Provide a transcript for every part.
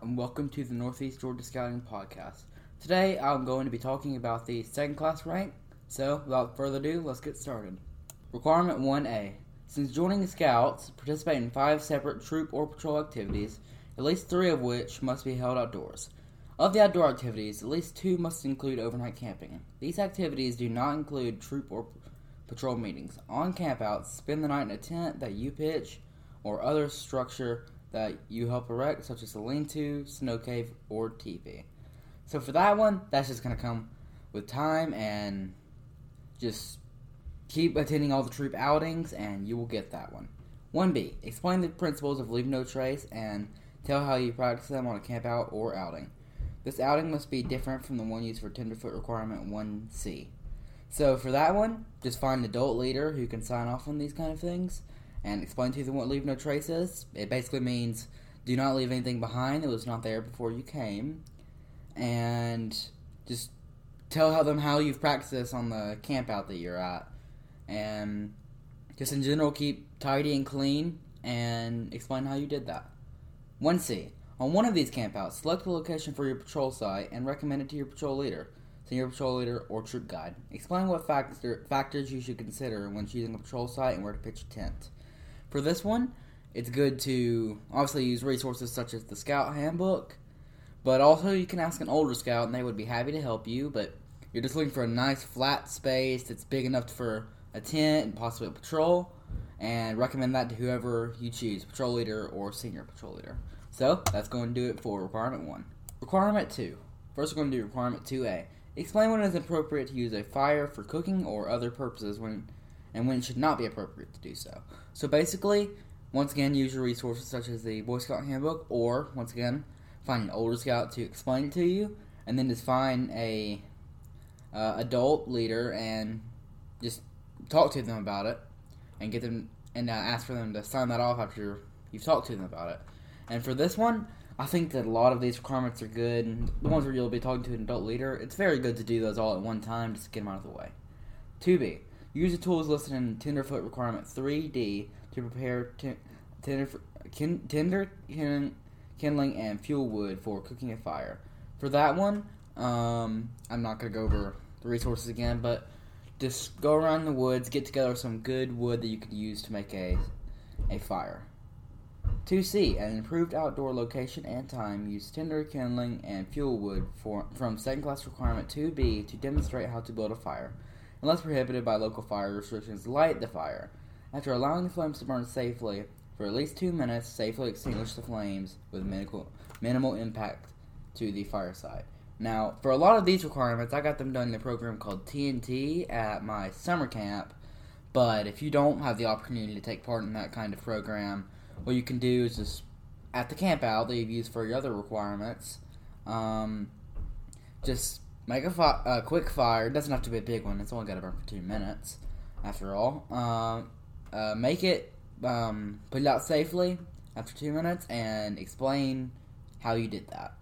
And welcome to the Northeast Georgia Scouting Podcast. Today, I'm going to be talking about the second class rank. So, without further ado, let's get started. Requirement 1A Since joining the Scouts, participate in five separate troop or patrol activities, at least three of which must be held outdoors. Of the outdoor activities, at least two must include overnight camping. These activities do not include troop or patrol meetings. On campouts, spend the night in a tent that you pitch or other structure that you help erect, such as a lean to, snow cave, or teepee. So for that one, that's just going to come with time and just keep attending all the troop outings, and you will get that one. 1B. Explain the principles of leave no trace and tell how you practice them on a campout or outing. This outing must be different from the one used for Tenderfoot Requirement 1C. So for that one, just find an adult leader who can sign off on these kind of things and explain to them what leave no traces. It basically means do not leave anything behind that was not there before you came, and just tell them how you've practiced this on the camp out that you're at, and just in general keep tidy and clean, and explain how you did that. 1C. On one of these campouts, select the location for your patrol site and recommend it to your patrol leader, senior patrol leader, or troop guide. Explain what factor, factors you should consider when choosing a patrol site and where to pitch a tent. For this one, it's good to obviously use resources such as the Scout Handbook, but also you can ask an older scout and they would be happy to help you. But you're just looking for a nice flat space that's big enough for a tent and possibly a patrol, and recommend that to whoever you choose, patrol leader or senior patrol leader. So that's going to do it for requirement one. Requirement two. First, we're going to do requirement 2A. Explain when it is appropriate to use a fire for cooking or other purposes when and when it should not be appropriate to do so. So basically, once again, use your resources such as the Boy Scout Handbook, or once again, find an older scout to explain it to you, and then just find a uh, adult leader and just talk to them about it, and get them and uh, ask for them to sign that off after you've talked to them about it. And for this one, I think that a lot of these requirements are good, and the ones where you'll be talking to an adult leader, it's very good to do those all at one time just to get them out of the way. 2B. Use the tools listed in Tenderfoot Requirement 3D to prepare t- tender, kin, tender kin, kindling and fuel wood for cooking a fire. For that one, um, I'm not going to go over the resources again, but just go around the woods, get together some good wood that you could use to make a, a fire. 2C, an improved outdoor location and time, use tinder, kindling, and fuel wood for, from second class requirement 2B to demonstrate how to build a fire unless prohibited by local fire restrictions, light the fire. After allowing the flames to burn safely for at least two minutes, safely extinguish the flames with minimal, minimal impact to the fire site. Now, for a lot of these requirements, I got them done in a program called TNT at my summer camp. But if you don't have the opportunity to take part in that kind of program, what you can do is just at the camp out that you've used for your other requirements, um, just Make a, fi- a quick fire. It doesn't have to be a big one. It's only got to burn for two minutes, after all. Uh, uh, make it, um, put it out safely after two minutes, and explain how you did that.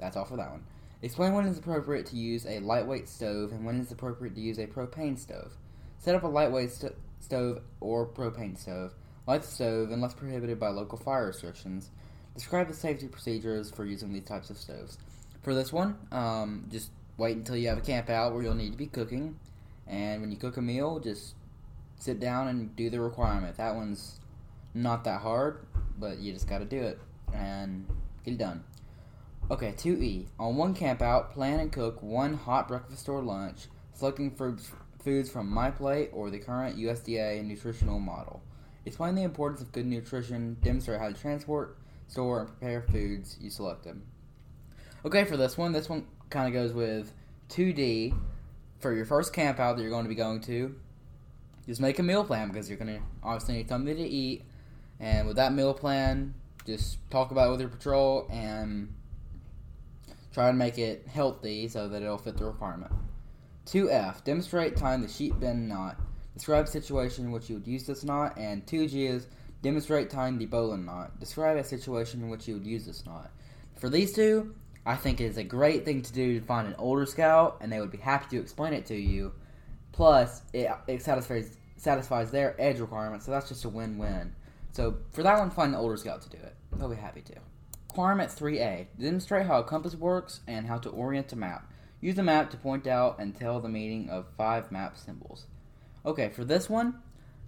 That's all for that one. Explain when it's appropriate to use a lightweight stove and when it's appropriate to use a propane stove. Set up a lightweight st- stove or propane stove. Light the stove unless prohibited by local fire restrictions. Describe the safety procedures for using these types of stoves for this one. Um, just wait until you have a camp out where you'll need to be cooking, and when you cook a meal, just sit down and do the requirement. That one's not that hard, but you just got to do it and get it done. Okay, 2E. On one camp out, plan and cook one hot breakfast or lunch, selecting foods from My Plate or the current USDA nutritional model. Explain the importance of good nutrition, demonstrate how to transport, store, and prepare foods you selected. Okay, for this one, this one kind of goes with 2D for your first camp out that you're going to be going to. Just make a meal plan because you're going to obviously need something to eat. And with that meal plan, just talk about it with your patrol and try to make it healthy so that it'll fit the requirement. 2F, demonstrate tying the sheep bend knot. Describe a situation in which you would use this knot. And 2G is demonstrate tying the bowline knot. Describe a situation in which you would use this knot. For these two, I think it is a great thing to do to find an older scout, and they would be happy to explain it to you. Plus, it, it satisfies satisfies their edge requirements, so that's just a win-win. So for that one, find an older scout to do it. They'll be happy to. Requirement 3A Demonstrate how a compass works and how to orient a map. Use a map to point out and tell the meaning of five map symbols. Okay, for this one,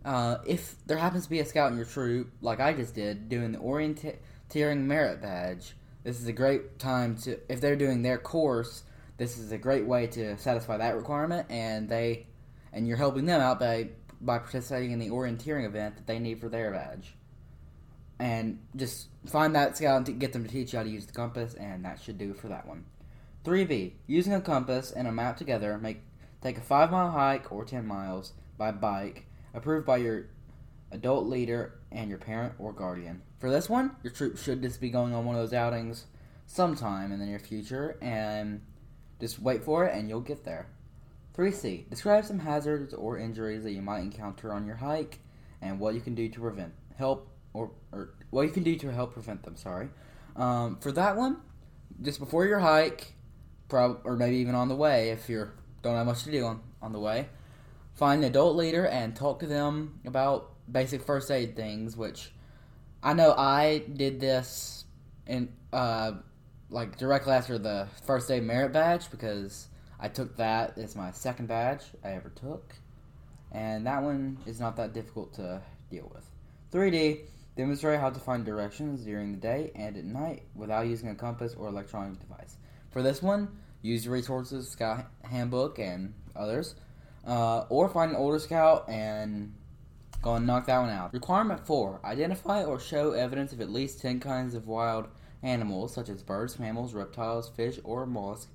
uh, if there happens to be a scout in your troop, like I just did, doing the orienteering merit badge, this is a great time to, if they're doing their course, this is a great way to satisfy that requirement, and they, and you're helping them out by by participating in the orienteering event that they need for their badge. And just find that scout and get them to teach you how to use the compass, and that should do for that one. 3B. Using a compass and a map together, make take a 5 mile hike or 10 miles by bike, approved by your adult leader and your parent or guardian. For this one, your troop should just be going on one of those outings sometime in the near future, and just wait for it and you'll get there. 3C. Describe some hazards or injuries that you might encounter on your hike and what you can do to prevent help or, or what you can do to help prevent them. Sorry. Um, for that one, just before your hike, prob- or maybe even on the way, if you don't have much to do on, on the way, find an adult leader and talk to them about basic first aid things. Which I know I did this in uh, like directly after the first aid merit badge because I took that as my second badge I ever took, and that one is not that difficult to deal with. 3D demonstrate how to find directions during the day and at night without using a compass or electronic device. For this one, use the resources Scout Handbook and others, uh, or find an older scout and go and knock that one out. Requirement 4 Identify or show evidence of at least 10 kinds of wild animals, such as birds, mammals, reptiles, fish, or mollusks,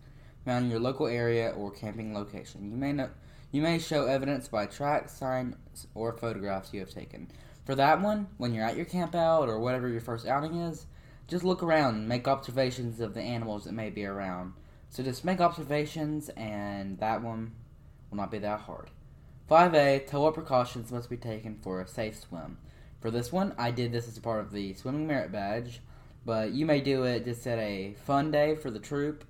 found in your local area or camping location. You may you may show evidence by tracks, signs, or photographs you have taken. For that one, when you're at your camp out or whatever your first outing is, just look around and make observations of the animals that may be around. So just make observations, and that one will not be that hard. 5A, tell what precautions must be taken for a safe swim. For this one, I did this as a part of the swimming merit badge, but you may do it just at a fun day for the troop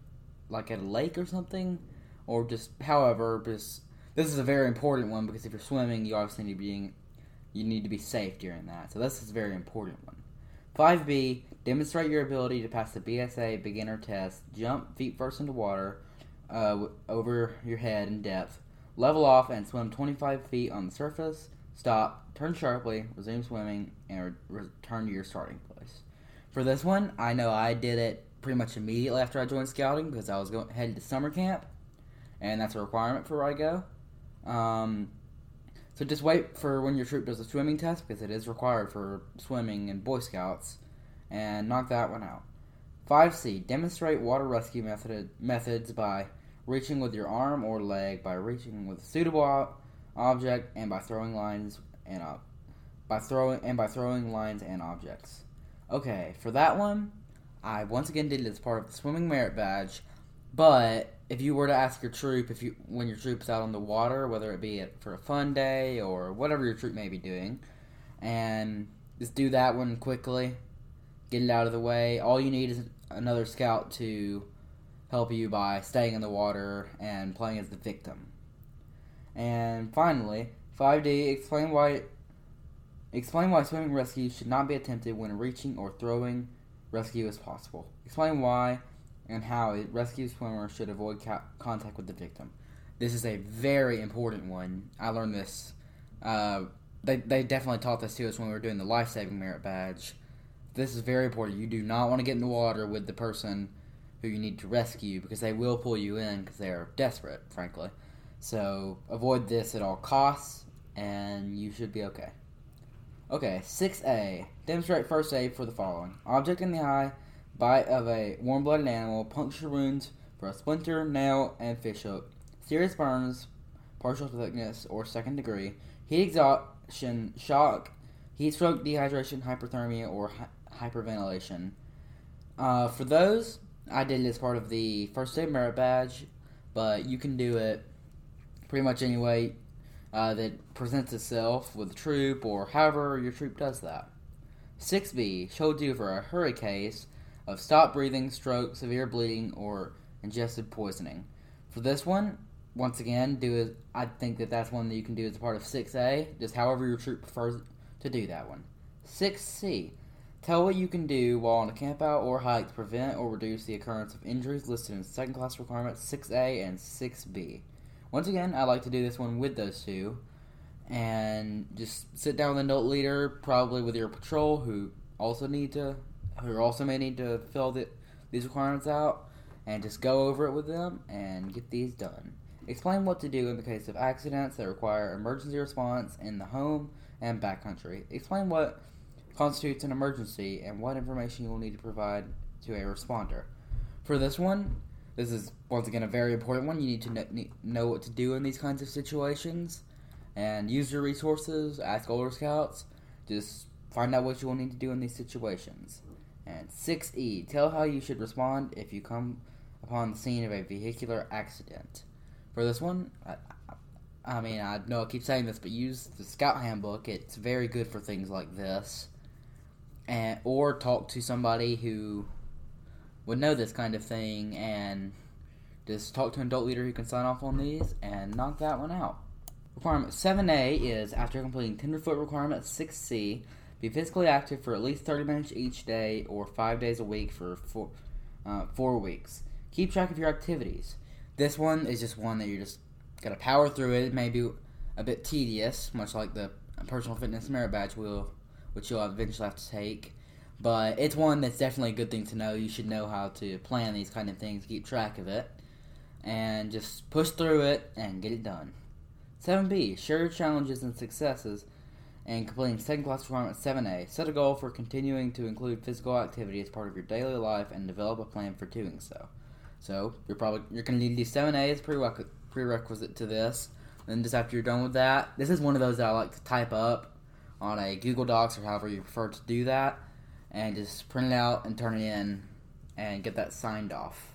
like at a lake or something, or just however. Just this is a very important one because if you're swimming, you obviously need to be you need to be safe during that. So this is a very important one. 5B, demonstrate your ability to pass the BSA beginner test. Jump feet first into water uh, over your head in depth. Level off and swim 25 feet on the surface. Stop, turn sharply, resume swimming, and re- return to your starting place. For this one, I know I did it pretty much immediately after I joined scouting because I was going headed to summer camp, and that's a requirement for where I go. Um, so just wait for when your troop does a swimming test because it is required for swimming in Boy Scouts, and knock that one out. 5C. Demonstrate water rescue method, methods by reaching with your arm or leg, by reaching with a suitable object, and by throwing lines and by throwing and by throwing lines and objects. Okay, for that one, I once again did it as part of the swimming merit badge. But if you were to ask your troop, if you when your troop's out on the water, whether it be for a fun day or whatever your troop may be doing, and just do that one quickly, get it out of the way. All you need is another scout to help you by staying in the water and playing as the victim. And finally, 5D explain why explain why swimming rescue should not be attempted when reaching or throwing rescue as possible. Explain why and how a rescue swimmer should avoid ca- contact with the victim. This is a very important one. I learned this. Uh, they, they definitely taught this to us when we were doing the life saving merit badge. This is very important. You do not want to get in the water with the person who you need to rescue because they will pull you in because they are desperate, frankly. So avoid this at all costs, and you should be okay. Okay, 6A. Demonstrate first aid for the following object in the eye, bite of a warm blooded animal, puncture wounds for a splinter, nail, and fish hook, serious burns, partial thickness, or second degree, heat exhaustion, shock, heat stroke, dehydration, hypothermia, or hyperventilation. Uh, for those, I did it as part of the first aid merit badge, but you can do it pretty much any way uh, that presents itself with a troop or however your troop does that. 6B showed you for a hurry case of stop breathing, stroke, severe bleeding, or ingested poisoning. For this one, once again, do it. I think that that's one that you can do as a part of 6A, just however your troop prefers to do that one. 6C Tell what you can do while on a campout or hike to prevent or reduce the occurrence of injuries listed in second class requirements 6A and 6B. Once again, I like to do this one with those two. And just sit down with an adult leader, probably with your patrol, who also need to, who also may need to fill the, these requirements out, and just go over it with them and get these done. Explain what to do in the case of accidents that require emergency response in the home and backcountry. Explain what constitutes an emergency and what information you will need to provide to a responder. For this one, this is once again a very important one. You need to know what to do in these kinds of situations and use your resources, ask older scouts, just find out what you will need to do in these situations. And 6E, tell how you should respond if you come upon the scene of a vehicular accident. For this one, I, I mean, I know I keep saying this, but use the Scout Handbook. It's very good for things like this and or talk to somebody who would know this kind of thing and just talk to an adult leader who can sign off on these and knock that one out. Requirement 7A is after completing tenderfoot requirement 6C, be physically active for at least 30 minutes each day or 5 days a week for four, uh, 4 weeks. Keep track of your activities. This one is just one that you're just got to power through it. It may be a bit tedious, much like the personal fitness merit badge will which you'll eventually have to take. But it's one that's definitely a good thing to know. You should know how to plan these kind of things, keep track of it, and just push through it and get it done. 7B, share your challenges and successes and completing second class requirement 7A. Set a goal for continuing to include physical activity as part of your daily life and develop a plan for doing so. So you're probably you're going to need these 7A as prerequisite to this. And just after you're done with that, this is one of those that I like to type up on a Google Docs or however you prefer to do that, and just print it out and turn it in and get that signed off.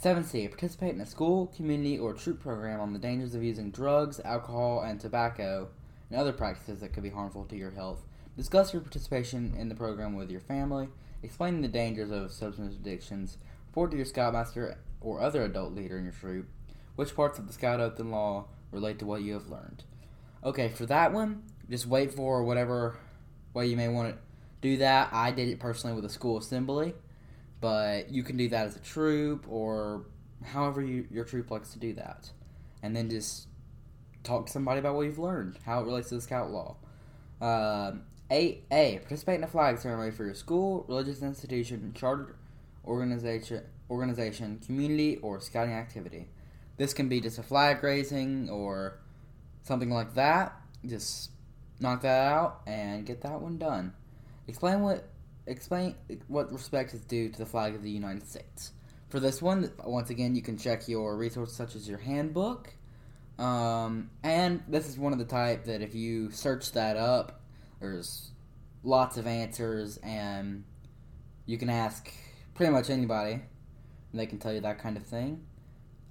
7C. Participate in a school, community, or troop program on the dangers of using drugs, alcohol, and tobacco and other practices that could be harmful to your health. Discuss your participation in the program with your family. Explain the dangers of substance addictions. Report to your scoutmaster or other adult leader in your troop. Which parts of the Scout Oath and Law relate to what you have learned. Okay, for that one, just wait for whatever way you may want to do that. I did it personally with a school assembly, but you can do that as a troop or however you, your troop likes to do that. And then just talk to somebody about what you've learned, how it relates to the scout law. Uh, a, a participate in a flag ceremony for your school, religious institution, chartered organization, organization, community, or scouting activity. This can be just a flag raising or something like that. Just knock that out and get that one done. Explain what explain what respect is due to the flag of the United States. For this one, once again, you can check your resources such as your handbook. Um, and this is one of the type that if you search that up, there's lots of answers, and you can ask pretty much anybody, and they can tell you that kind of thing.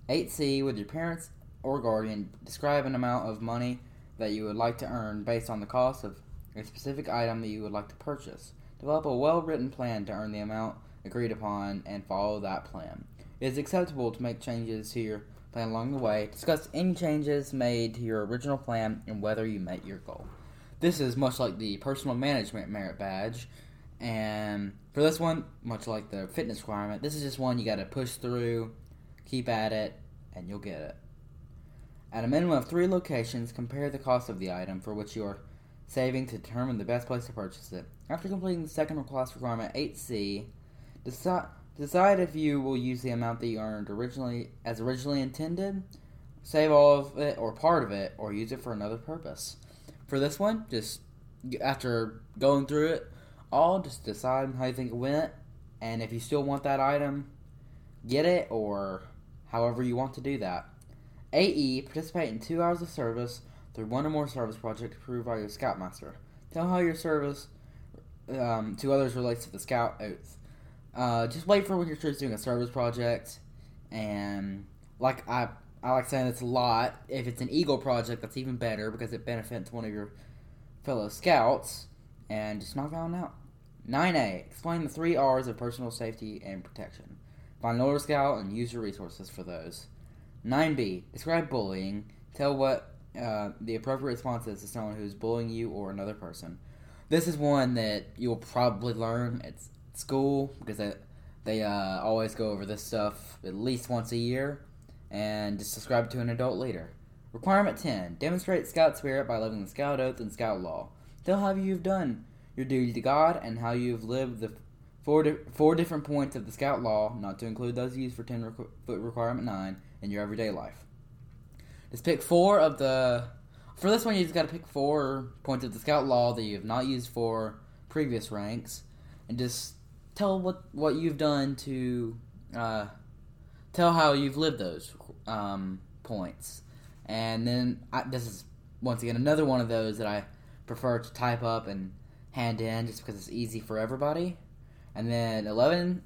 8C, with your parents or guardian, describe an amount of money that you would like to earn based on the cost of a specific item that you would like to purchase. Develop a well written plan to earn the amount agreed upon and follow that plan. It is acceptable to make changes to your plan along the way. Discuss any changes made to your original plan and whether you met your goal. This is much like the personal management merit badge. And for this one, much like the fitness requirement, this is just one you got to push through, keep at it, and you'll get it. At a minimum of three locations, compare the cost of the item for which you are saving to determine the best place to purchase it. After completing the second class requirement 8C, decide, decide if you will use the amount that you earned originally as originally intended, save all of it or part of it, or use it for another purpose. For this one, just after going through it all, just decide how you think it went, and if you still want that item, get it, or however you want to do that. AE, participate in two hours of service through one or more service projects approved by your Scoutmaster. Tell how your service um, to others relates to the Scout Oath. Uh, just wait for when your troop's doing a service project, and like I, I like saying it's a lot. If it's an Eagle project, that's even better because it benefits one of your fellow scouts, and just knock that one out. 9A. Explain the three R's of personal safety and protection. Find an older scout and use your resources for those. 9b. Describe bullying. Tell what uh, the appropriate response is to someone who's bullying you or another person. this is one that you'll probably learn at school because they, they uh, always go over this stuff at least once a year. And just subscribe to an adult leader. Requirement 10. Demonstrate Scout spirit by living the Scout Oath and Scout Law. Tell how you've done your duty to God and how you've lived the four, di- four different points of the Scout Law, not to include those used for 10 requ- foot Requirement 9, in your everyday life. Just pick four of the. For this one, you just got to pick four points of the Scout Law that you have not used for previous ranks, and just tell what what you've done to uh, tell how you've lived those um, points. And then I, this is once again another one of those that I prefer to type up and hand in just because it's easy for everybody. And then eleven,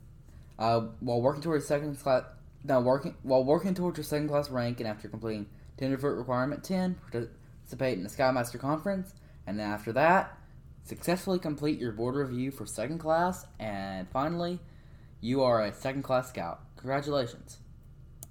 uh, while working towards second class, now working while working towards your second class rank, and after completing tenderfoot requirement ten, participate in the Scoutmaster conference, and then after that, successfully complete your board review for second class, and finally, you are a second class scout. Congratulations.